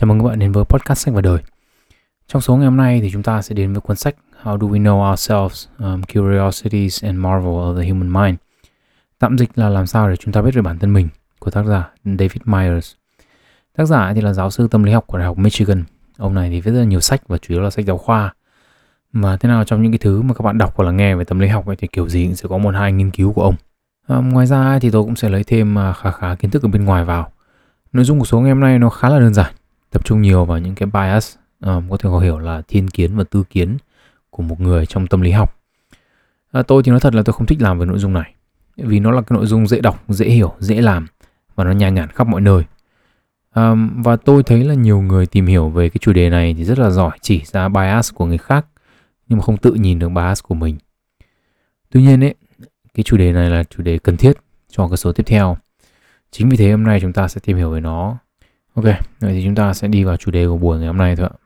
Chào mừng các bạn đến với podcast sách và đời. Trong số ngày hôm nay thì chúng ta sẽ đến với cuốn sách How Do We Know Ourselves, um, Curiosities and Marvel of the Human Mind. Tạm dịch là làm sao để chúng ta biết về bản thân mình của tác giả David Myers. Tác giả thì là giáo sư tâm lý học của Đại học Michigan. Ông này thì viết rất là nhiều sách và chủ yếu là sách giáo khoa. Và thế nào trong những cái thứ mà các bạn đọc hoặc là nghe về tâm lý học ấy, thì kiểu gì cũng sẽ có một hai nghiên cứu của ông. À, ngoài ra thì tôi cũng sẽ lấy thêm à, khá khá kiến thức ở bên ngoài vào. Nội dung của số ngày hôm nay nó khá là đơn giản tập trung nhiều vào những cái bias um, có thể có hiểu là thiên kiến và tư kiến của một người trong tâm lý học. À, tôi thì nói thật là tôi không thích làm về nội dung này vì nó là cái nội dung dễ đọc dễ hiểu dễ làm và nó nhàn nhản khắp mọi nơi. Um, và tôi thấy là nhiều người tìm hiểu về cái chủ đề này thì rất là giỏi chỉ ra bias của người khác nhưng mà không tự nhìn được bias của mình. Tuy nhiên ấy cái chủ đề này là chủ đề cần thiết cho cái số tiếp theo. Chính vì thế hôm nay chúng ta sẽ tìm hiểu về nó. Ok, vậy thì chúng ta sẽ đi vào chủ đề của buổi ngày hôm nay thôi ạ.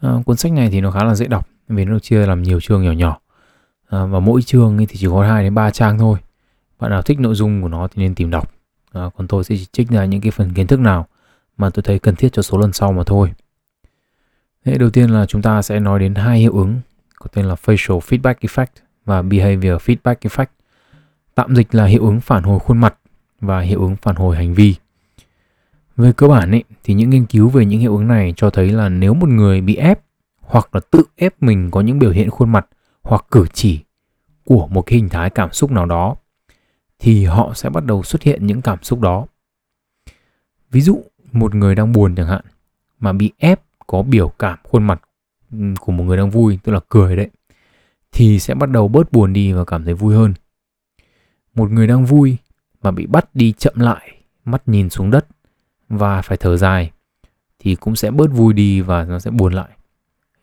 À, cuốn sách này thì nó khá là dễ đọc vì nó được chia làm nhiều chương nhỏ nhỏ. À, và mỗi chương thì chỉ có 2 đến 3 trang thôi. Bạn nào thích nội dung của nó thì nên tìm đọc. À, còn tôi sẽ chỉ trích ra những cái phần kiến thức nào mà tôi thấy cần thiết cho số lần sau mà thôi. Thế đầu tiên là chúng ta sẽ nói đến hai hiệu ứng có tên là facial feedback effect và Behavior Feedback Effect. Tạm dịch là hiệu ứng phản hồi khuôn mặt và hiệu ứng phản hồi hành vi. Về cơ bản ấy, thì những nghiên cứu về những hiệu ứng này cho thấy là nếu một người bị ép hoặc là tự ép mình có những biểu hiện khuôn mặt hoặc cử chỉ của một cái hình thái cảm xúc nào đó thì họ sẽ bắt đầu xuất hiện những cảm xúc đó. Ví dụ một người đang buồn chẳng hạn mà bị ép có biểu cảm khuôn mặt ừ, của một người đang vui tức là cười đấy thì sẽ bắt đầu bớt buồn đi và cảm thấy vui hơn. Một người đang vui mà bị bắt đi chậm lại, mắt nhìn xuống đất và phải thở dài thì cũng sẽ bớt vui đi và nó sẽ buồn lại.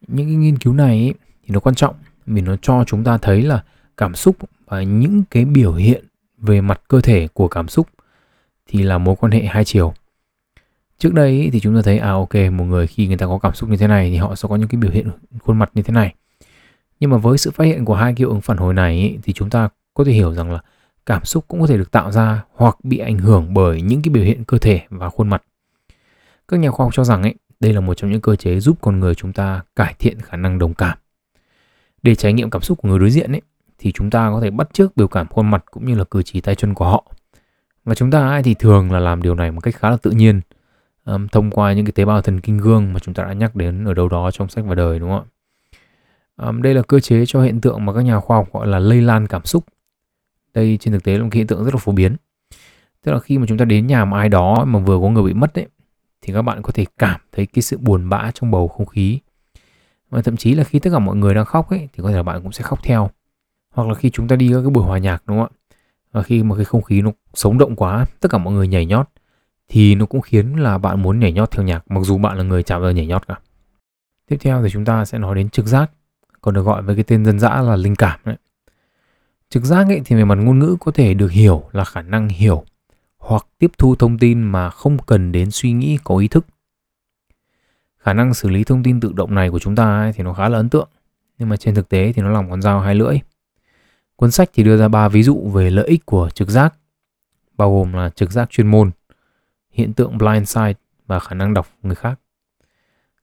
Những cái nghiên cứu này ấy, thì nó quan trọng vì nó cho chúng ta thấy là cảm xúc và những cái biểu hiện về mặt cơ thể của cảm xúc thì là mối quan hệ hai chiều. Trước đây thì chúng ta thấy à ok một người khi người ta có cảm xúc như thế này thì họ sẽ có những cái biểu hiện khuôn mặt như thế này nhưng mà với sự phát hiện của hai hiệu ứng phản hồi này ý, thì chúng ta có thể hiểu rằng là cảm xúc cũng có thể được tạo ra hoặc bị ảnh hưởng bởi những cái biểu hiện cơ thể và khuôn mặt. Các nhà khoa học cho rằng ấy, đây là một trong những cơ chế giúp con người chúng ta cải thiện khả năng đồng cảm. Để trải nghiệm cảm xúc của người đối diện ấy, thì chúng ta có thể bắt chước biểu cảm khuôn mặt cũng như là cử chỉ tay chân của họ. Và chúng ta thì thường là làm điều này một cách khá là tự nhiên um, thông qua những cái tế bào thần kinh gương mà chúng ta đã nhắc đến ở đâu đó trong sách và đời đúng không ạ? Um, đây là cơ chế cho hiện tượng mà các nhà khoa học gọi là lây lan cảm xúc. Đây trên thực tế là một hiện tượng rất là phổ biến. Tức là khi mà chúng ta đến nhà một ai đó mà vừa có người bị mất ấy, thì các bạn có thể cảm thấy cái sự buồn bã trong bầu không khí. Và thậm chí là khi tất cả mọi người đang khóc ấy, thì có thể là bạn cũng sẽ khóc theo. Hoặc là khi chúng ta đi các cái buổi hòa nhạc đúng không ạ? Và khi mà cái không khí nó sống động quá, tất cả mọi người nhảy nhót thì nó cũng khiến là bạn muốn nhảy nhót theo nhạc mặc dù bạn là người chả bao giờ nhảy nhót cả. Tiếp theo thì chúng ta sẽ nói đến trực giác còn được gọi với cái tên dân dã là linh cảm đấy. Trực giác ấy thì về mặt ngôn ngữ có thể được hiểu là khả năng hiểu hoặc tiếp thu thông tin mà không cần đến suy nghĩ có ý thức. Khả năng xử lý thông tin tự động này của chúng ta ấy thì nó khá là ấn tượng, nhưng mà trên thực tế thì nó là một con dao hai lưỡi. Cuốn sách thì đưa ra ba ví dụ về lợi ích của trực giác, bao gồm là trực giác chuyên môn, hiện tượng blind và khả năng đọc người khác.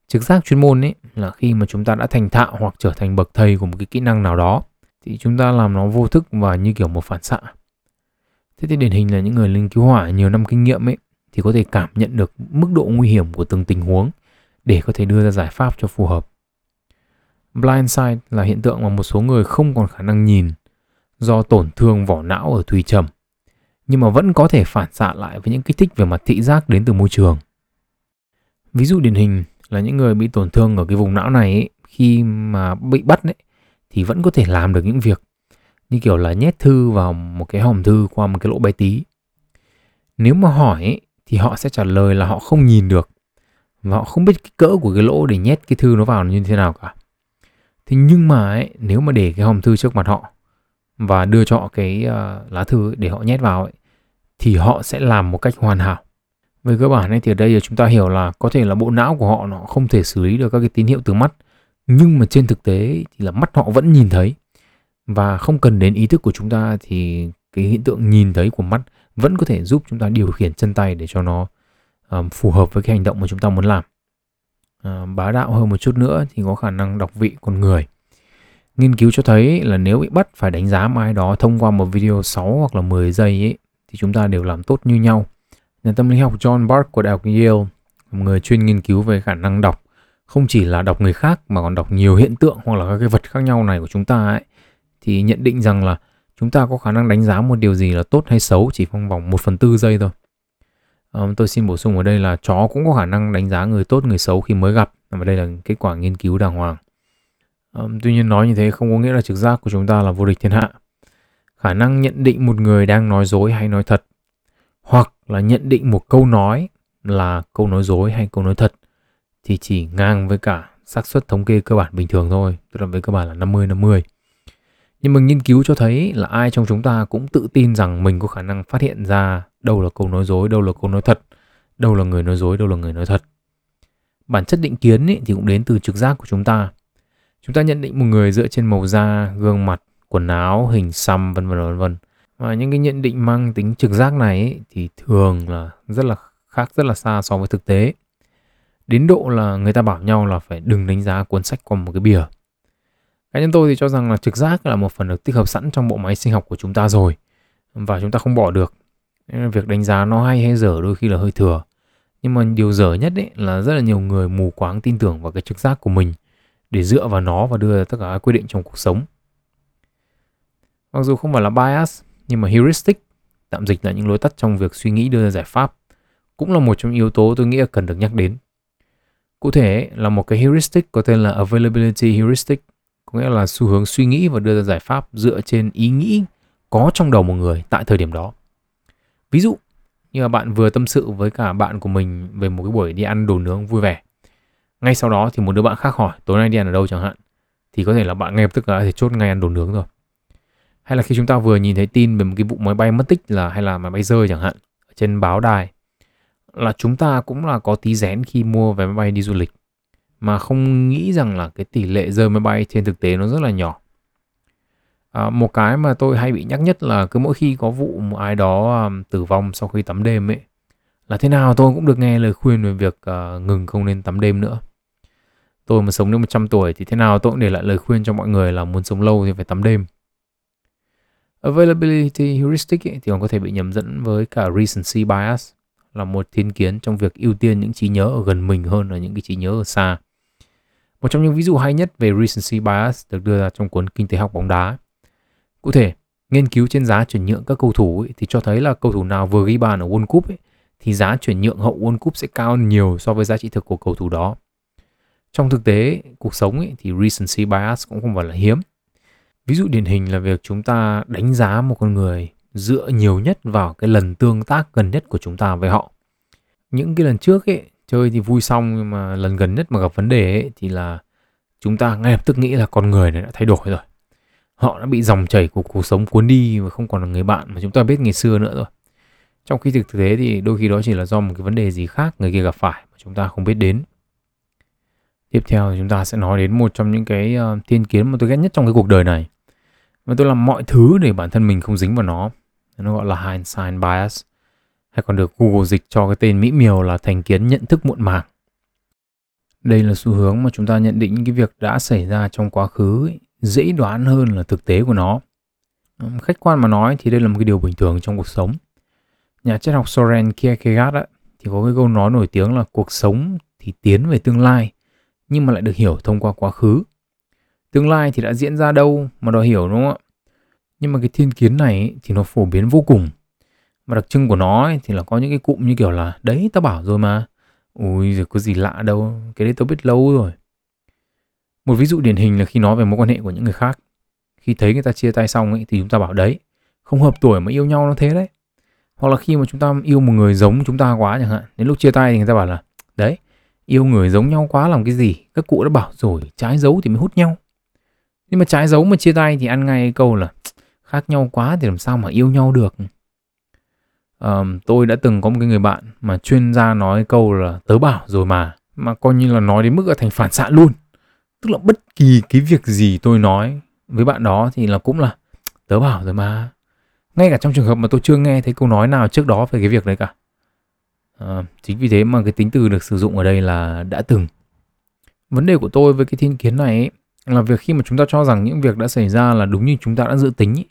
Trực giác chuyên môn ấy là khi mà chúng ta đã thành thạo hoặc trở thành bậc thầy của một cái kỹ năng nào đó, thì chúng ta làm nó vô thức và như kiểu một phản xạ. Thế thì điển hình là những người lính cứu hỏa nhiều năm kinh nghiệm ấy, thì có thể cảm nhận được mức độ nguy hiểm của từng tình huống để có thể đưa ra giải pháp cho phù hợp. Blind sight là hiện tượng mà một số người không còn khả năng nhìn do tổn thương vỏ não ở thùy trầm, nhưng mà vẫn có thể phản xạ lại với những kích thích về mặt thị giác đến từ môi trường. Ví dụ điển hình là những người bị tổn thương ở cái vùng não này ấy, khi mà bị bắt đấy thì vẫn có thể làm được những việc như kiểu là nhét thư vào một cái hòm thư qua một cái lỗ bé tí. Nếu mà hỏi ấy, thì họ sẽ trả lời là họ không nhìn được và họ không biết cái cỡ của cái lỗ để nhét cái thư nó vào như thế nào cả. Thế nhưng mà ấy, nếu mà để cái hòm thư trước mặt họ và đưa cho họ cái uh, lá thư để họ nhét vào ấy, thì họ sẽ làm một cách hoàn hảo về cơ bản ấy thì ở đây chúng ta hiểu là có thể là bộ não của họ nó không thể xử lý được các cái tín hiệu từ mắt nhưng mà trên thực tế thì là mắt họ vẫn nhìn thấy. Và không cần đến ý thức của chúng ta thì cái hiện tượng nhìn thấy của mắt vẫn có thể giúp chúng ta điều khiển chân tay để cho nó um, phù hợp với cái hành động mà chúng ta muốn làm. À, bá đạo hơn một chút nữa thì có khả năng đọc vị con người. Nghiên cứu cho thấy là nếu bị bắt phải đánh giá ai đó thông qua một video 6 hoặc là 10 giây ấy, thì chúng ta đều làm tốt như nhau nhà tâm lý học John Bark của Đại học Yale một người chuyên nghiên cứu về khả năng đọc không chỉ là đọc người khác mà còn đọc nhiều hiện tượng hoặc là các cái vật khác nhau này của chúng ta ấy thì nhận định rằng là chúng ta có khả năng đánh giá một điều gì là tốt hay xấu chỉ trong vòng 1 phần tư giây thôi. Um, tôi xin bổ sung ở đây là chó cũng có khả năng đánh giá người tốt người xấu khi mới gặp và đây là kết quả nghiên cứu đàng hoàng. Um, tuy nhiên nói như thế không có nghĩa là trực giác của chúng ta là vô địch thiên hạ. Khả năng nhận định một người đang nói dối hay nói thật hoặc là nhận định một câu nói là câu nói dối hay câu nói thật thì chỉ ngang với cả xác suất thống kê cơ bản bình thường thôi, tức là với cơ bản là 50 50. Nhưng mà nghiên cứu cho thấy là ai trong chúng ta cũng tự tin rằng mình có khả năng phát hiện ra đâu là câu nói dối, đâu là câu nói thật, đâu là người nói dối, đâu là người nói thật. Bản chất định kiến ấy thì cũng đến từ trực giác của chúng ta. Chúng ta nhận định một người dựa trên màu da, gương mặt, quần áo, hình xăm vân vân vân vân. Và những cái nhận định mang tính trực giác này ấy, thì thường là rất là khác rất là xa so với thực tế. Đến độ là người ta bảo nhau là phải đừng đánh giá cuốn sách qua một cái bìa. Cá nhân tôi thì cho rằng là trực giác là một phần được tích hợp sẵn trong bộ máy sinh học của chúng ta rồi và chúng ta không bỏ được. Nên việc đánh giá nó hay hay dở đôi khi là hơi thừa. Nhưng mà điều dở nhất ấy là rất là nhiều người mù quáng tin tưởng vào cái trực giác của mình để dựa vào nó và đưa ra tất cả các quyết định trong cuộc sống. Mặc dù không phải là bias nhưng mà heuristic, tạm dịch là những lối tắt trong việc suy nghĩ đưa ra giải pháp, cũng là một trong những yếu tố tôi nghĩ cần được nhắc đến. Cụ thể, là một cái heuristic có tên là availability heuristic, có nghĩa là xu hướng suy nghĩ và đưa ra giải pháp dựa trên ý nghĩ có trong đầu một người tại thời điểm đó. Ví dụ, như là bạn vừa tâm sự với cả bạn của mình về một cái buổi đi ăn đồ nướng vui vẻ. Ngay sau đó thì một đứa bạn khác hỏi, tối nay đi ăn ở đâu chẳng hạn? Thì có thể là bạn ngay lập tức là thể chốt ngay ăn đồ nướng rồi hay là khi chúng ta vừa nhìn thấy tin về một cái vụ máy bay mất tích là hay là máy bay rơi chẳng hạn trên báo đài là chúng ta cũng là có tí rén khi mua vé máy bay đi du lịch. Mà không nghĩ rằng là cái tỷ lệ rơi máy bay trên thực tế nó rất là nhỏ. À, một cái mà tôi hay bị nhắc nhất là cứ mỗi khi có vụ một ai đó um, tử vong sau khi tắm đêm ấy là thế nào tôi cũng được nghe lời khuyên về việc uh, ngừng không nên tắm đêm nữa. Tôi mà sống đến 100 tuổi thì thế nào tôi cũng để lại lời khuyên cho mọi người là muốn sống lâu thì phải tắm đêm. Availability heuristic ấy, thì còn có thể bị nhầm dẫn với cả recency bias là một thiên kiến trong việc ưu tiên những trí nhớ ở gần mình hơn là những cái trí nhớ ở xa. Một trong những ví dụ hay nhất về recency bias được đưa ra trong cuốn Kinh tế học bóng đá. Cụ thể, nghiên cứu trên giá chuyển nhượng các cầu thủ ấy, thì cho thấy là cầu thủ nào vừa ghi bàn ở World Cup ấy, thì giá chuyển nhượng hậu World Cup sẽ cao nhiều so với giá trị thực của cầu thủ đó. Trong thực tế, cuộc sống ấy, thì recency bias cũng không phải là hiếm. Ví dụ điển hình là việc chúng ta đánh giá một con người dựa nhiều nhất vào cái lần tương tác gần nhất của chúng ta với họ. Những cái lần trước ấy, chơi thì vui xong nhưng mà lần gần nhất mà gặp vấn đề ấy, thì là chúng ta ngay lập tức nghĩ là con người này đã thay đổi rồi. Họ đã bị dòng chảy của cuộc sống cuốn đi và không còn là người bạn mà chúng ta biết ngày xưa nữa rồi. Trong khi thực tế thì đôi khi đó chỉ là do một cái vấn đề gì khác người kia gặp phải mà chúng ta không biết đến. Tiếp theo chúng ta sẽ nói đến một trong những cái ờ, thiên kiến mà tôi ghét nhất trong cái cuộc đời này. Và tôi làm mọi thứ để bản thân mình không dính vào nó nó gọi là hindsight bias hay còn được Google dịch cho cái tên mỹ miều là thành kiến nhận thức muộn màng. Đây là xu hướng mà chúng ta nhận định những cái việc đã xảy ra trong quá khứ ấy, dễ đoán hơn là thực tế của nó. Ừ, khách quan mà nói thì đây là một cái điều bình thường trong cuộc sống. Nhà triết học Soren Kierkegaard ấy, thì có cái câu nói nổi tiếng là cuộc sống thì tiến về tương lai nhưng mà lại được hiểu thông qua quá khứ. Tương lai thì đã diễn ra đâu mà đòi hiểu, đúng không ạ? nhưng mà cái thiên kiến này thì nó phổ biến vô cùng. Và đặc trưng của nó thì là có những cái cụm như kiểu là, đấy, tao bảo rồi mà. Ui rồi có gì lạ đâu, cái đấy tao biết lâu rồi. Một ví dụ điển hình là khi nói về mối quan hệ của những người khác. Khi thấy người ta chia tay xong ấy thì chúng ta bảo, đấy, không hợp tuổi mà yêu nhau nó thế đấy. Hoặc là khi mà chúng ta yêu một người giống chúng ta quá chẳng hạn, đến lúc chia tay thì người ta bảo là, đấy, yêu người giống nhau quá làm cái gì? Các cụ đã bảo rồi, trái dấu thì mới hút nhau nhưng mà trái dấu mà chia tay thì ăn ngay câu là khác nhau quá thì làm sao mà yêu nhau được? Um, tôi đã từng có một cái người bạn mà chuyên gia nói câu là tớ bảo rồi mà mà coi như là nói đến mức là thành phản xạ luôn. Tức là bất kỳ cái việc gì tôi nói với bạn đó thì là cũng là tớ bảo rồi mà. Ngay cả trong trường hợp mà tôi chưa nghe thấy câu nói nào trước đó về cái việc đấy cả. À, chính vì thế mà cái tính từ được sử dụng ở đây là đã từng. Vấn đề của tôi với cái thiên kiến này ấy, là việc khi mà chúng ta cho rằng những việc đã xảy ra là đúng như chúng ta đã dự tính ý,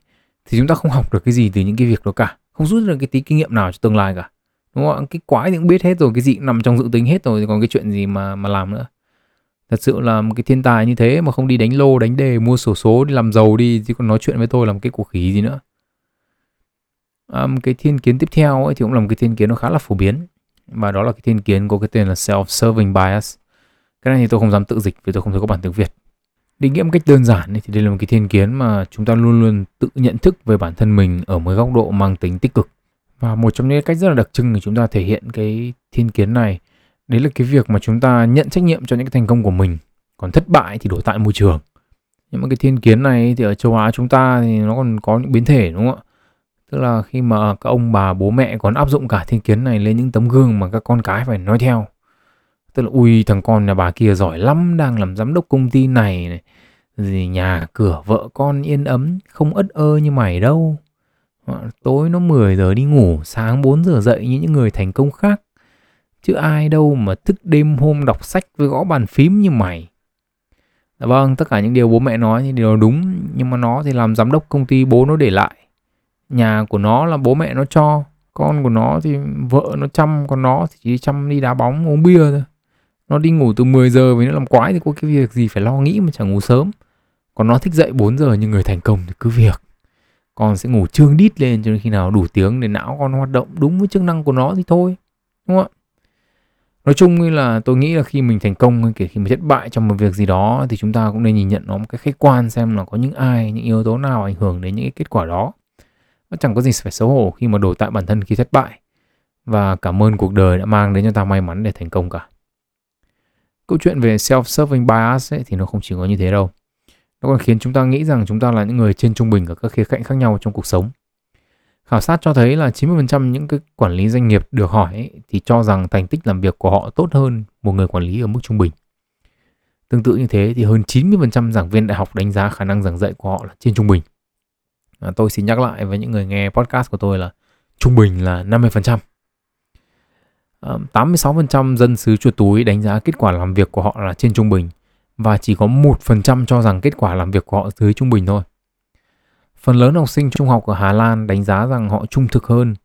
thì chúng ta không học được cái gì từ những cái việc đó cả. Không rút được cái tí kinh nghiệm nào cho tương lai cả. Đúng không cái quái thì cũng biết hết rồi cái gì cũng nằm trong dự tính hết rồi thì còn cái chuyện gì mà mà làm nữa? Thật sự là một cái thiên tài như thế mà không đi đánh lô đánh đề mua sổ số đi làm giàu đi chứ còn nói chuyện với tôi làm cái cuộc khí gì nữa. Um, cái thiên kiến tiếp theo ấy thì cũng là một cái thiên kiến nó khá là phổ biến. Và đó là cái thiên kiến có cái tên là self-serving bias. Cái này thì tôi không dám tự dịch vì tôi không thấy có bản tiếng Việt định nghĩa một cách đơn giản thì đây là một cái thiên kiến mà chúng ta luôn luôn tự nhận thức về bản thân mình ở một góc độ mang tính tích cực. Và một trong những cách rất là đặc trưng để chúng ta thể hiện cái thiên kiến này, đấy là cái việc mà chúng ta nhận trách nhiệm cho những cái thành công của mình. Còn thất bại thì đổ tại môi trường. Nhưng mà cái thiên kiến này thì ở châu Á chúng ta thì nó còn có những biến thể, đúng không ạ? Tức là khi mà các ông bà, bố mẹ còn áp dụng cả thiên kiến này lên những tấm gương mà các con cái phải nói theo tức là, ui, thằng con nhà bà kia giỏi lắm, đang làm giám đốc công ty này này, gì nhà cửa vợ con yên ấm, không ất ơ như mày đâu. Tối nó 10 giờ đi ngủ, sáng 4 giờ dậy như những người thành công khác, chứ ai đâu mà thức đêm hôm đọc sách với gõ bàn phím như mày. Dạ vâng tất cả những điều bố mẹ nói thì đều đúng, nhưng mà nó thì làm giám đốc công ty, bố nó để lại. Nhà của nó là bố mẹ nó cho, con của nó thì vợ nó chăm, còn nó thì chỉ chăm đi đá bóng, uống bia thôi nó đi ngủ từ 10 giờ vì nó làm quái thì có cái việc gì phải lo nghĩ mà chẳng ngủ sớm. Còn nó thích dậy 4 giờ như người thành công thì cứ việc. Con sẽ ngủ trương đít lên cho đến khi nào đủ tiếng để não con hoạt động đúng với chức năng của nó thì thôi, đúng không ạ? Nói chung là tôi nghĩ là khi mình thành công hay kể khi mình thất bại trong một việc gì đó thì chúng ta cũng nên nhìn nhận nó một cái khách quan xem là có những ai, những yếu tố nào ảnh hưởng đến những cái kết quả đó. Nó chẳng có gì phải xấu hổ khi mà đổ tại bản thân khi thất bại. Và cảm ơn cuộc đời đã mang đến cho ta may mắn để thành công cả câu chuyện về self-serving bias ấy, thì nó không chỉ có như thế đâu nó còn khiến chúng ta nghĩ rằng chúng ta là những người trên trung bình ở các khía cạnh khác nhau trong cuộc sống Khảo sát cho thấy là 90% những cái quản lý doanh nghiệp được hỏi ấy, thì cho rằng thành tích làm việc của họ tốt hơn một người quản lý ở mức trung bình. Tương tự như thế thì hơn 90% giảng viên đại học đánh giá khả năng giảng dạy của họ là trên trung bình. À, tôi xin nhắc lại với những người nghe podcast của tôi là trung bình là 50%. 86% dân xứ chuột túi đánh giá kết quả làm việc của họ là trên trung bình và chỉ có 1% cho rằng kết quả làm việc của họ dưới trung bình thôi. Phần lớn học sinh trung học ở Hà Lan đánh giá rằng họ trung thực hơn,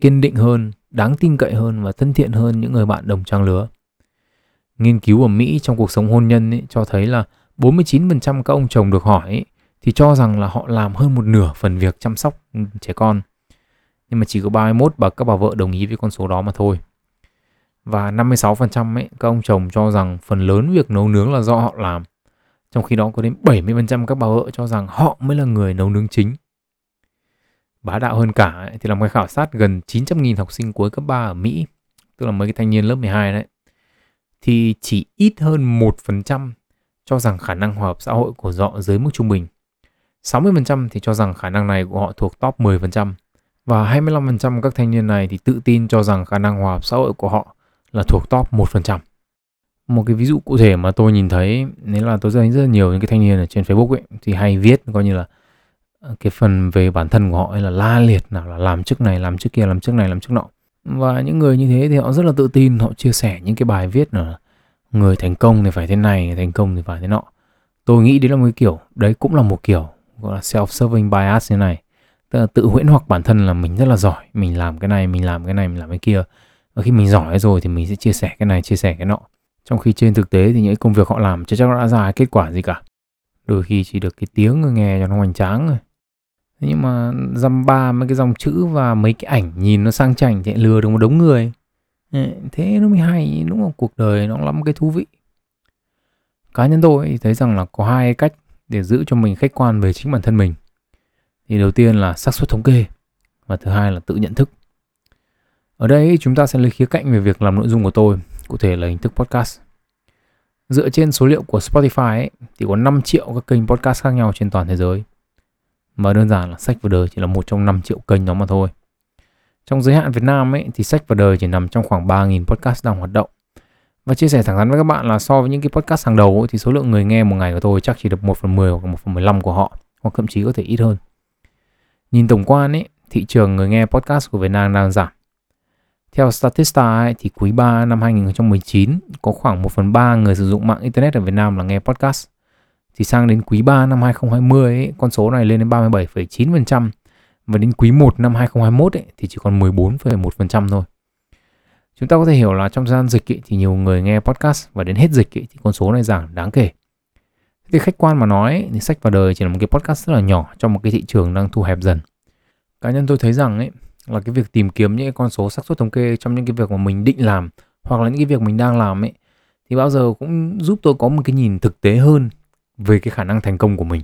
kiên định hơn, đáng tin cậy hơn và thân thiện hơn những người bạn đồng trang lứa. Nghiên cứu ở Mỹ trong cuộc sống hôn nhân ấy, cho thấy là 49% các ông chồng được hỏi ấy, thì cho rằng là họ làm hơn một nửa phần việc chăm sóc trẻ con. Nhưng mà chỉ có 31 bà các bà vợ đồng ý với con số đó mà thôi. Và 56% ấy, các ông chồng cho rằng phần lớn việc nấu nướng là do họ làm trong khi đó có đến 70% các bà vợ cho rằng họ mới là người nấu nướng chính. Bá đạo hơn cả thì là một khảo sát gần 900.000 học sinh cuối cấp 3 ở Mỹ, tức là mấy cái thanh niên lớp 12 đấy, thì chỉ ít hơn 1% cho rằng khả năng hòa hợp xã hội của họ dưới mức trung bình. 60% thì cho rằng khả năng này của họ thuộc top 10% và 25% các thanh niên này thì tự tin cho rằng khả năng hòa hợp xã hội của họ là thuộc top 1% một cái ví dụ cụ thể mà tôi nhìn thấy nếu là tôi thấy rất là nhiều những cái thanh niên ở trên Facebook ấy, thì hay viết coi như là ờ, cái phần về bản thân của họ ấy là la liệt nào là làm chức này, làm chức kia, làm chức này, làm chức nọ. Và những người như thế thì họ rất là tự tin, họ chia sẻ những cái bài viết là người thành công thì phải thế này thành công thì phải thế nọ. Tôi nghĩ đấy là một cái kiểu, đấy cũng là một kiểu, gọi là self-serving bias như này. Tức là tự huyễn hoặc bản thân là mình rất là giỏi, mình làm cái này, mình làm cái này, mình làm cái kia và khi mình giỏi rồi thì mình sẽ chia sẻ cái này, chia sẻ cái nọ. Trong khi trên thực tế thì những công việc họ làm chưa chắc đã ra kết quả gì cả. Đôi khi chỉ được cái tiếng nghe cho nó hoành tráng rồi nhưng mà dăm ba mấy cái dòng chữ và mấy cái ảnh nhìn nó sang chảnh thì lừa được một đống người. Thế nó mới hay, đúng không? Cuộc đời nó lắm cái thú vị. Cá nhân tôi thấy rằng là có hai cách để giữ cho mình khách quan về chính bản thân mình. Thì đầu tiên là xác suất thống kê và thứ hai là tự nhận thức ở đây chúng ta sẽ lấy khía cạnh về việc làm nội dung của tôi cụ thể là hình thức podcast. Dựa trên số liệu của Spotify ấy, thì có 5 triệu các kênh podcast khác nhau trên toàn thế giới. Mà đơn giản là sách và đời chỉ là một trong 5 triệu kênh đó mà thôi. Trong giới hạn Việt Nam ấy, thì sách và đời chỉ nằm trong khoảng 3.000 podcast đang hoạt động. Và chia sẻ thẳng thắn với các bạn là so với những cái podcast hàng đầu ấy, thì số lượng người nghe một ngày của tôi chắc chỉ được 1 phần 10 hoặc 1 phần 15 của họ hoặc thậm chí có thể ít hơn. Nhìn tổng quan ấy, thị trường người nghe podcast của Việt Nam đang giảm. Theo Statista ấy, thì quý 3 năm 2019 có khoảng 1 phần 3 người sử dụng mạng Internet ở Việt Nam là nghe podcast. Thì sang đến quý 3 năm 2020 ấy, con số này lên đến 37,9% và đến quý 1 năm 2021 ấy, thì chỉ còn 14,1% thôi. Chúng ta có thể hiểu là trong thời gian dịch ấy, thì nhiều người nghe podcast và đến hết dịch ấy, thì con số này giảm đáng kể. Thì khách quan mà nói thì sách vào đời chỉ là một cái podcast rất là nhỏ trong một cái thị trường đang thu hẹp dần. Cá nhân tôi thấy rằng ấy là cái việc tìm kiếm những con số xác suất thống kê trong những cái việc mà mình định làm hoặc là những cái việc mình đang làm ấy thì bao giờ cũng giúp tôi có một cái nhìn thực tế hơn về cái khả năng thành công của mình.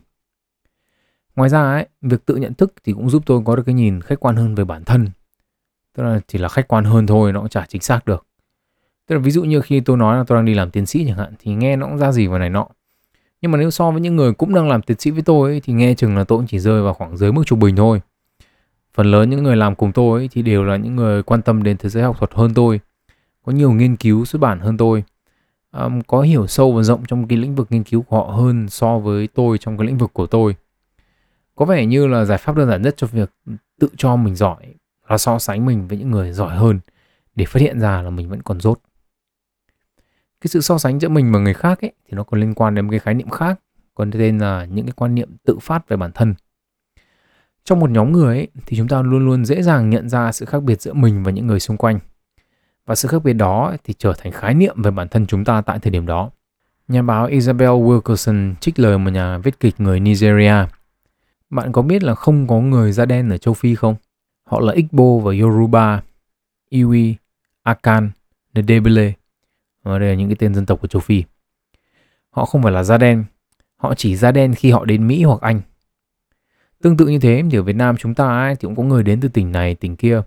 Ngoài ra ấy, việc tự nhận thức thì cũng giúp tôi có được cái nhìn khách quan hơn về bản thân. Tức là chỉ là khách quan hơn thôi, nó cũng chả chính xác được. Tức là ví dụ như khi tôi nói là tôi đang đi làm tiến sĩ chẳng hạn thì nghe nó cũng ra gì vào này nọ. Nhưng mà nếu so với những người cũng đang làm tiến sĩ với tôi ấy, thì nghe chừng là tôi cũng chỉ rơi vào khoảng dưới mức trung bình thôi. Phần lớn những người làm cùng tôi ấy, thì đều là những người quan tâm đến thế giới học thuật hơn tôi, có nhiều nghiên cứu xuất bản hơn tôi, um, có hiểu sâu và rộng trong cái lĩnh vực nghiên cứu của họ hơn so với tôi trong cái lĩnh vực của tôi. Có vẻ như là giải pháp đơn giản nhất cho việc tự cho mình giỏi là so sánh mình với những người giỏi hơn. Để phát hiện ra là mình vẫn còn dốt cái sự so sánh giữa mình và người khác ấy thì nó còn liên quan đến một cái khái niệm khác còn tên là những cái quan niệm tự phát về bản thân trong một nhóm người ấy, thì chúng ta luôn luôn dễ dàng nhận ra sự khác biệt giữa mình và những người xung quanh và sự khác biệt đó thì trở thành khái niệm về bản thân chúng ta tại thời điểm đó nhà báo Isabel Wilkerson trích lời một nhà viết kịch người Nigeria bạn có biết là không có người da đen ở châu Phi không? Họ là Igbo và Yoruba, Iwi, Akan, Ndebele. Và đây là những cái tên dân tộc của châu Phi. Họ không phải là da đen, họ chỉ da đen khi họ đến Mỹ hoặc Anh. Tương tự như thế thì ở Việt Nam chúng ta ấy, thì cũng có người đến từ tỉnh này, tỉnh kia.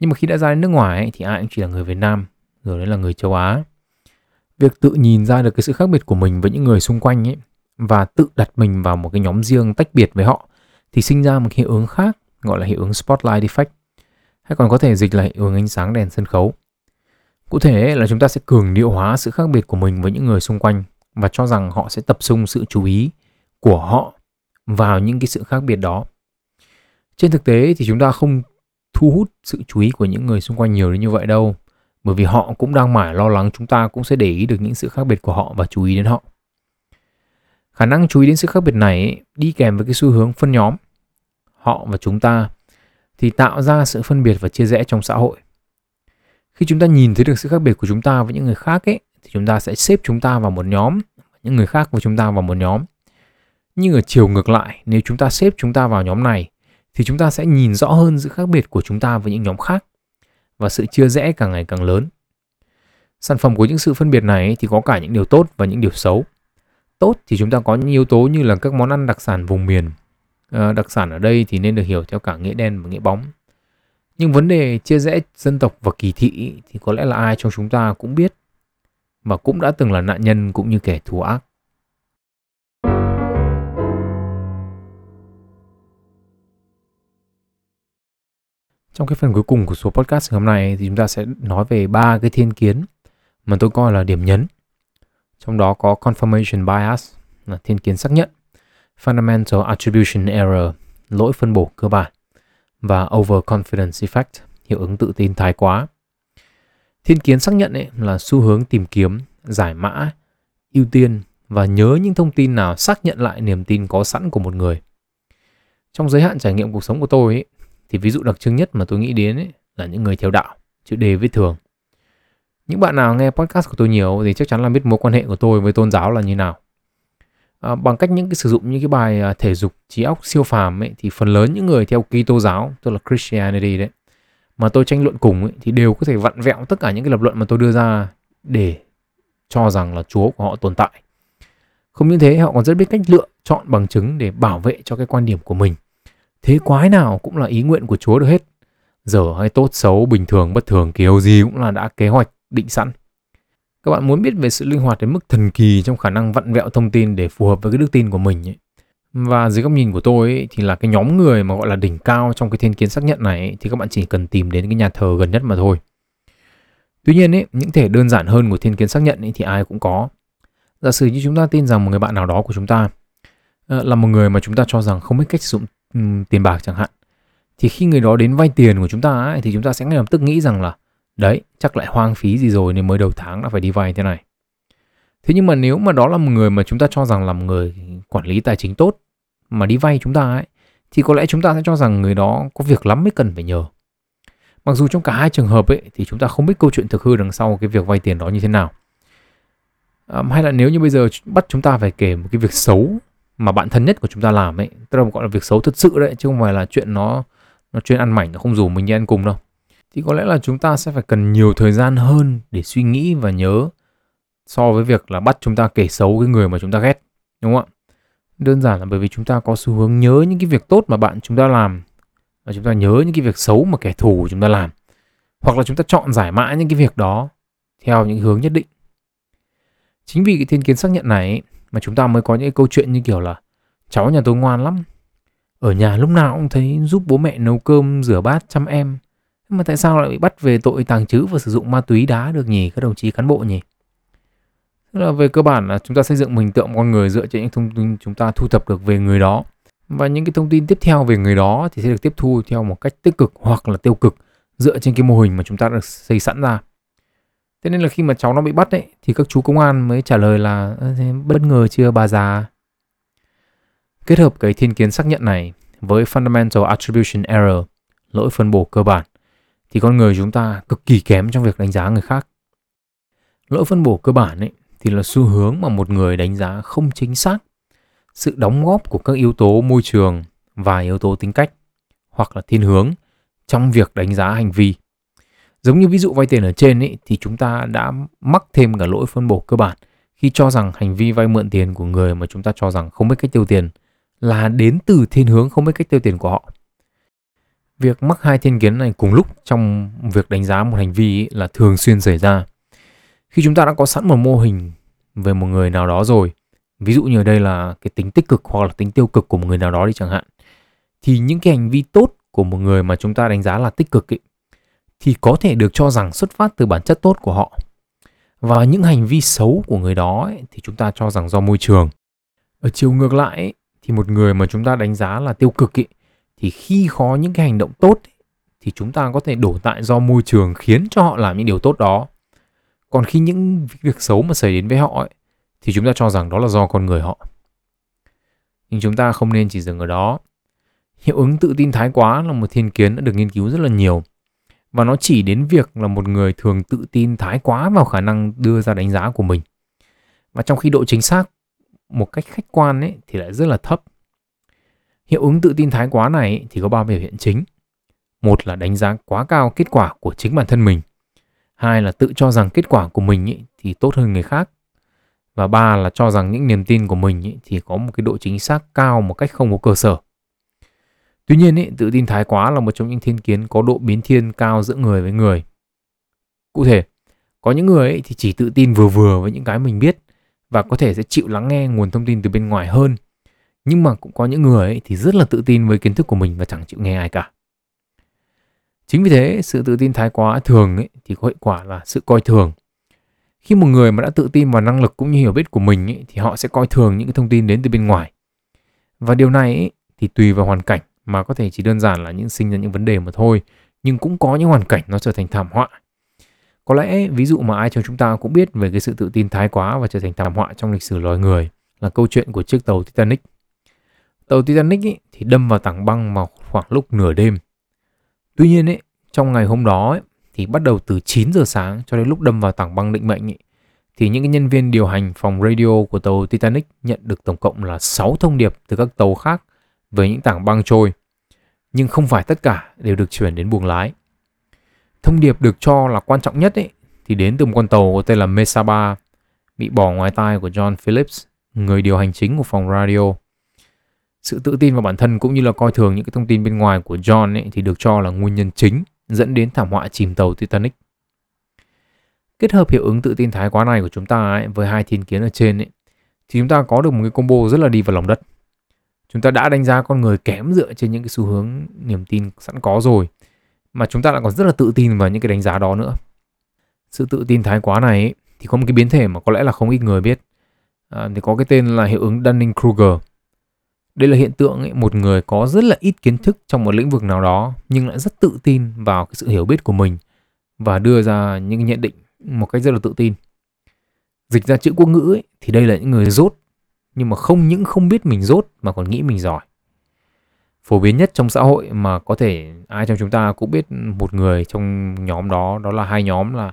Nhưng mà khi đã ra đến nước ngoài ấy, thì ai cũng chỉ là người Việt Nam, rồi đấy là người châu Á. Việc tự nhìn ra được cái sự khác biệt của mình với những người xung quanh ấy và tự đặt mình vào một cái nhóm riêng tách biệt với họ thì sinh ra một hiệu ứng khác gọi là hiệu ứng spotlight effect hay còn có thể dịch là hiệu ứng ánh sáng đèn sân khấu. Cụ thể là chúng ta sẽ cường điệu hóa sự khác biệt của mình với những người xung quanh và cho rằng họ sẽ tập trung sự chú ý của họ vào những cái sự khác biệt đó. Trên thực tế thì chúng ta không thu hút sự chú ý của những người xung quanh nhiều đến như vậy đâu, bởi vì họ cũng đang mải lo lắng chúng ta cũng sẽ để ý được những sự khác biệt của họ và chú ý đến họ. Khả năng chú ý đến sự khác biệt này đi kèm với cái xu hướng phân nhóm họ và chúng ta thì tạo ra sự phân biệt và chia rẽ trong xã hội. Khi chúng ta nhìn thấy được sự khác biệt của chúng ta với những người khác ấy thì chúng ta sẽ xếp chúng ta vào một nhóm, những người khác của chúng ta vào một nhóm. Nhưng ở chiều ngược lại, nếu chúng ta xếp chúng ta vào nhóm này thì chúng ta sẽ nhìn rõ hơn sự khác biệt của chúng ta với những nhóm khác và sự chia rẽ càng ngày càng lớn. Sản phẩm của những sự phân biệt này thì có cả những điều tốt và những điều xấu tốt thì chúng ta có những yếu tố như là các món ăn đặc sản vùng miền. À, đặc sản ở đây thì nên được hiểu theo cả nghĩa đen và nghĩa bóng. Nhưng vấn đề chia rẽ dân tộc và kỳ thị thì có lẽ là ai trong chúng ta cũng biết và cũng đã từng là nạn nhân cũng như kẻ thù ác. Trong cái phần cuối cùng của số podcast ngày hôm nay thì chúng ta sẽ nói về ba cái thiên kiến mà tôi coi là điểm nhấn trong đó có confirmation bias là thiên kiến xác nhận, fundamental attribution error, lỗi phân bổ cơ bản và overconfidence effect, hiệu ứng tự tin thái quá. Thiên kiến xác nhận ấy là xu hướng tìm kiếm, giải mã, ưu tiên và nhớ những thông tin nào xác nhận lại niềm tin có sẵn của một người. Trong giới hạn trải nghiệm cuộc sống của tôi ấy, thì ví dụ đặc trưng nhất mà tôi nghĩ đến ấy là những người theo đạo, chữ đề viết thường. Những bạn nào nghe podcast của tôi nhiều thì chắc chắn là biết mối quan hệ của tôi với tôn giáo là như nào. À, bằng cách những cái sử dụng những cái bài à, thể dục trí óc siêu phàm ấy thì phần lớn những người theo Kitô giáo tức là Christianity đấy mà tôi tranh luận cùng ấy, thì đều có thể vặn vẹo tất cả những cái lập luận mà tôi đưa ra để cho rằng là Chúa của họ tồn tại. Không những thế họ còn rất biết cách lựa chọn bằng chứng để bảo vệ cho cái quan điểm của mình. Thế quái nào cũng là ý nguyện của Chúa được hết. Dở hay tốt xấu, bình thường, bất thường, kiểu gì cũng là đã kế hoạch định sẵn. Các bạn muốn biết về sự linh hoạt đến mức thần kỳ trong khả năng vặn vẹo thông tin để phù hợp với cái đức tin của mình ấy. Và dưới góc nhìn của tôi ấy, thì là cái nhóm người mà gọi là đỉnh cao trong cái thiên kiến xác nhận này ấy, thì các bạn chỉ cần tìm đến cái nhà thờ gần nhất mà thôi. Tuy nhiên ấy, những thể đơn giản hơn của thiên kiến xác nhận ấy thì ai cũng có. Giả sử như chúng ta tin rằng một người bạn nào đó của chúng ta ờ, là một người mà chúng ta cho rằng không biết cách sử dụng um, tiền bạc chẳng hạn. Thì khi người đó đến vay tiền của chúng ta ấy, thì chúng ta sẽ ngay lập tức nghĩ rằng là đấy, chắc lại hoang phí gì rồi nên mới đầu tháng đã phải đi vay thế này. Thế nhưng mà nếu mà đó là một người mà chúng ta cho rằng là một người quản lý tài chính tốt mà đi vay chúng ta ấy thì có lẽ chúng ta sẽ cho rằng người đó có việc lắm mới cần phải nhờ. Mặc dù trong cả hai trường hợp ấy thì chúng ta không biết câu chuyện thực hư đằng sau cái việc vay tiền đó như thế nào. À, hay là nếu như bây giờ bắt chúng ta phải kể một cái việc xấu mà bạn thân nhất của chúng ta làm ấy, tức là gọi là việc xấu thật sự đấy chứ không phải là chuyện nó nó chuyên ăn mảnh nó không rủ mình đi ăn cùng đâu. Thì có lẽ là chúng ta sẽ phải cần nhiều thời gian hơn để suy nghĩ và nhớ so với việc là bắt chúng ta kể xấu cái người mà chúng ta ghét, đúng không ạ? Đơn giản là bởi vì chúng ta có xu hướng nhớ những cái việc tốt mà bạn chúng ta làm và chúng ta nhớ những cái việc xấu mà kẻ thù của chúng ta làm. Hoặc là chúng ta chọn giải mã những cái việc đó theo những hướng nhất định. Chính vì cái thiên kiến xác nhận này mà chúng ta mới có những câu chuyện như kiểu là cháu nhà tôi ngoan lắm. Ở nhà lúc nào cũng thấy giúp bố mẹ nấu cơm, rửa bát, chăm em. Nhưng mà tại sao lại bị bắt về tội tàng trữ và sử dụng ma túy đá được nhỉ các đồng chí cán bộ nhỉ? Tức là về cơ bản là chúng ta xây dựng hình tượng con người dựa trên những thông tin chúng ta thu thập được về người đó. Và những cái thông tin tiếp theo về người đó thì sẽ được tiếp thu theo một cách tích cực hoặc là tiêu cực dựa trên cái mô hình mà chúng ta đã xây sẵn ra. Thế nên là khi mà cháu nó bị bắt ấy thì các chú công an mới trả lời là bất ngờ chưa bà già. Kết hợp cái thiên kiến xác nhận này với fundamental attribution error, lỗi phân bổ cơ bản thì con người chúng ta cực kỳ kém trong việc đánh giá người khác. Lỗi phân bổ cơ bản ấy thì là xu hướng mà một người đánh giá không chính xác sự đóng góp của các yếu tố môi trường và yếu tố tính cách hoặc là thiên hướng trong việc đánh giá hành vi. Giống như ví dụ vay tiền ở trên ấy, thì chúng ta đã mắc thêm cả lỗi phân bổ cơ bản khi cho rằng hành vi vay mượn tiền của người mà chúng ta cho rằng không biết cách tiêu tiền là đến từ thiên hướng không biết cách tiêu tiền của họ. Việc mắc hai thiên kiến này cùng lúc trong việc đánh giá một hành vi là thường xuyên xảy ra khi chúng ta đã có sẵn một mô hình về một người nào đó rồi ví dụ như ở đây là cái tính tích cực hoặc là tính tiêu cực của một người nào đó đi chẳng hạn thì những cái hành vi tốt của một người mà chúng ta đánh giá là tích cực ấy, thì có thể được cho rằng xuất phát từ bản chất tốt của họ và những hành vi xấu của người đó ấy, thì chúng ta cho rằng do môi trường ở chiều ngược lại ấy, thì một người mà chúng ta đánh giá là tiêu cực ấy, thì khi có những cái hành động tốt ấy, thì chúng ta có thể đổ tại do môi trường khiến cho họ làm những điều tốt đó còn khi những việc xấu mà xảy đến với họ ấy, thì chúng ta cho rằng đó là do con người họ. Nhưng chúng ta không nên chỉ dừng ở đó. Hiệu ứng tự tin thái quá là một thiên kiến đã được nghiên cứu rất là nhiều. Và nó chỉ đến việc là một người thường tự tin thái quá vào khả năng đưa ra đánh giá của mình. Và trong khi độ chính xác một cách khách quan ấy, thì lại rất là thấp. Hiệu ứng tự tin thái quá này thì có ba biểu hiện chính. Một là đánh giá quá cao kết quả của chính bản thân mình hai là tự cho rằng kết quả của mình ấy thì tốt hơn người khác và ba là cho rằng những niềm tin của mình ấy thì có một cái độ chính xác cao một cách không có cơ sở tuy nhiên ý, tự tin thái quá là một trong những thiên kiến có độ biến thiên cao giữa người với người cụ thể có những người ấy thì chỉ tự tin vừa vừa với những cái mình biết và có thể sẽ chịu lắng nghe nguồn thông tin từ bên ngoài hơn nhưng mà cũng có những người ấy thì rất là tự tin với kiến thức của mình và chẳng chịu nghe ai cả Chính vì thế, sự tự tin thái quá thường ấy, thì có hệ quả là sự coi thường. Khi một người mà đã tự tin vào năng lực cũng như hiểu biết của mình ấy, thì họ sẽ coi thường những thông tin đến từ bên ngoài. Và điều này ấy, thì tùy vào hoàn cảnh mà có thể chỉ đơn giản là những sinh ra những vấn đề mà thôi, nhưng cũng có những hoàn cảnh nó trở thành thảm họa. Có lẽ ví dụ mà ai trong chúng ta cũng biết về cái sự tự tin thái quá và trở thành thảm họa trong lịch sử loài người là câu chuyện của chiếc tàu Titanic. Tàu Titanic ý, thì đâm vào tảng băng vào khoảng lúc nửa đêm Tuy nhiên ấy, trong ngày hôm đó ý, thì bắt đầu từ 9 giờ sáng cho đến lúc đâm vào tảng băng định mệnh ý, thì những cái nhân viên điều hành phòng radio của tàu Titanic nhận được tổng cộng là 6 thông điệp từ các tàu khác về những tảng băng trôi. Nhưng không phải tất cả đều được chuyển đến buồng lái. Thông điệp được cho là quan trọng nhất ấy, thì đến từ một con tàu có tên là Mesaba bị bỏ ngoài tai của John Phillips, người điều hành chính của phòng radio sự tự tin vào bản thân cũng như là coi thường những cái thông tin bên ngoài của John ấy, thì được cho là nguyên nhân chính dẫn đến thảm họa chìm tàu Titanic. Kết hợp hiệu ứng tự tin thái quá này của chúng ta ấy, với hai thiên kiến ở trên ấy, thì chúng ta có được một cái combo rất là đi vào lòng đất. Chúng ta đã đánh giá con người kém dựa trên những cái xu hướng niềm tin sẵn có rồi, mà chúng ta lại còn rất là tự tin vào những cái đánh giá đó nữa. sự tự tin thái quá này ấy, thì có một cái biến thể mà có lẽ là không ít người biết. À, thì có cái tên là hiệu ứng Dunning-Kruger. Đây là hiện tượng ấy, một người có rất là ít kiến thức trong một lĩnh vực nào đó nhưng lại rất tự tin vào cái sự hiểu biết của mình và đưa ra những nhận định một cách rất là tự tin. Dịch ra chữ quốc ngữ ấy, thì đây là những người dốt nhưng mà không những không biết mình dốt mà còn nghĩ mình giỏi. Phổ biến nhất trong xã hội mà có thể ai trong chúng ta cũng biết một người trong nhóm đó đó là hai nhóm là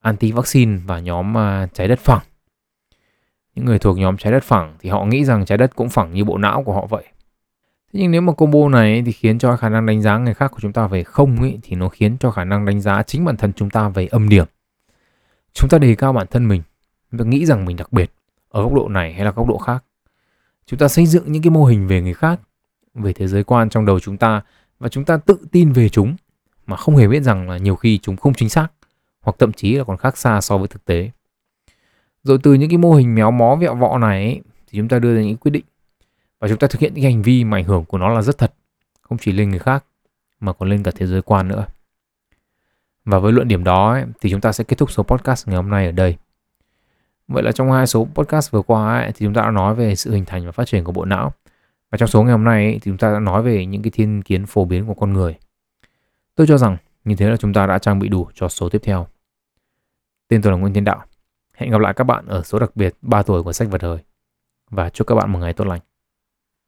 anti vaccine và nhóm à, trái đất phẳng. Những người thuộc nhóm trái đất phẳng thì họ nghĩ rằng trái đất cũng phẳng như bộ não của họ vậy. Thế nhưng nếu mà combo này thì khiến cho khả năng đánh giá người khác của chúng ta về không ấy, thì nó khiến cho khả năng đánh giá chính bản thân chúng ta về âm điểm. Chúng ta đề cao bản thân mình chúng ta nghĩ rằng mình đặc biệt ở góc độ này hay là góc độ khác chúng ta xây dựng những cái mô hình về người khác về thế giới quan trong đầu chúng ta và chúng ta tự tin về chúng mà không hề biết rằng là nhiều khi chúng không chính xác hoặc thậm chí là còn khác xa so với thực tế. Rồi từ những cái mô hình méo mó vẹo vọ này ấy, thì chúng ta đưa ra những quyết định và chúng ta thực hiện những hành vi mà ảnh hưởng của nó là rất thật, không chỉ lên người khác mà còn lên cả thế giới quan nữa. Và với luận điểm đó ấy, thì chúng ta sẽ kết thúc số podcast ngày hôm nay ở đây. Vậy là trong hai số podcast vừa qua ấy, thì chúng ta đã nói về sự hình thành và phát triển của bộ não. Và trong số ngày hôm nay ấy, thì chúng ta đã nói về những cái thiên kiến phổ biến của con người. Tôi cho rằng như thế là chúng ta đã trang bị đủ cho số tiếp theo. Tên tôi là Nguyễn Thiên Đạo. Hẹn gặp lại các bạn ở số đặc biệt 3 tuổi của sách vật thời. Và chúc các bạn một ngày tốt lành.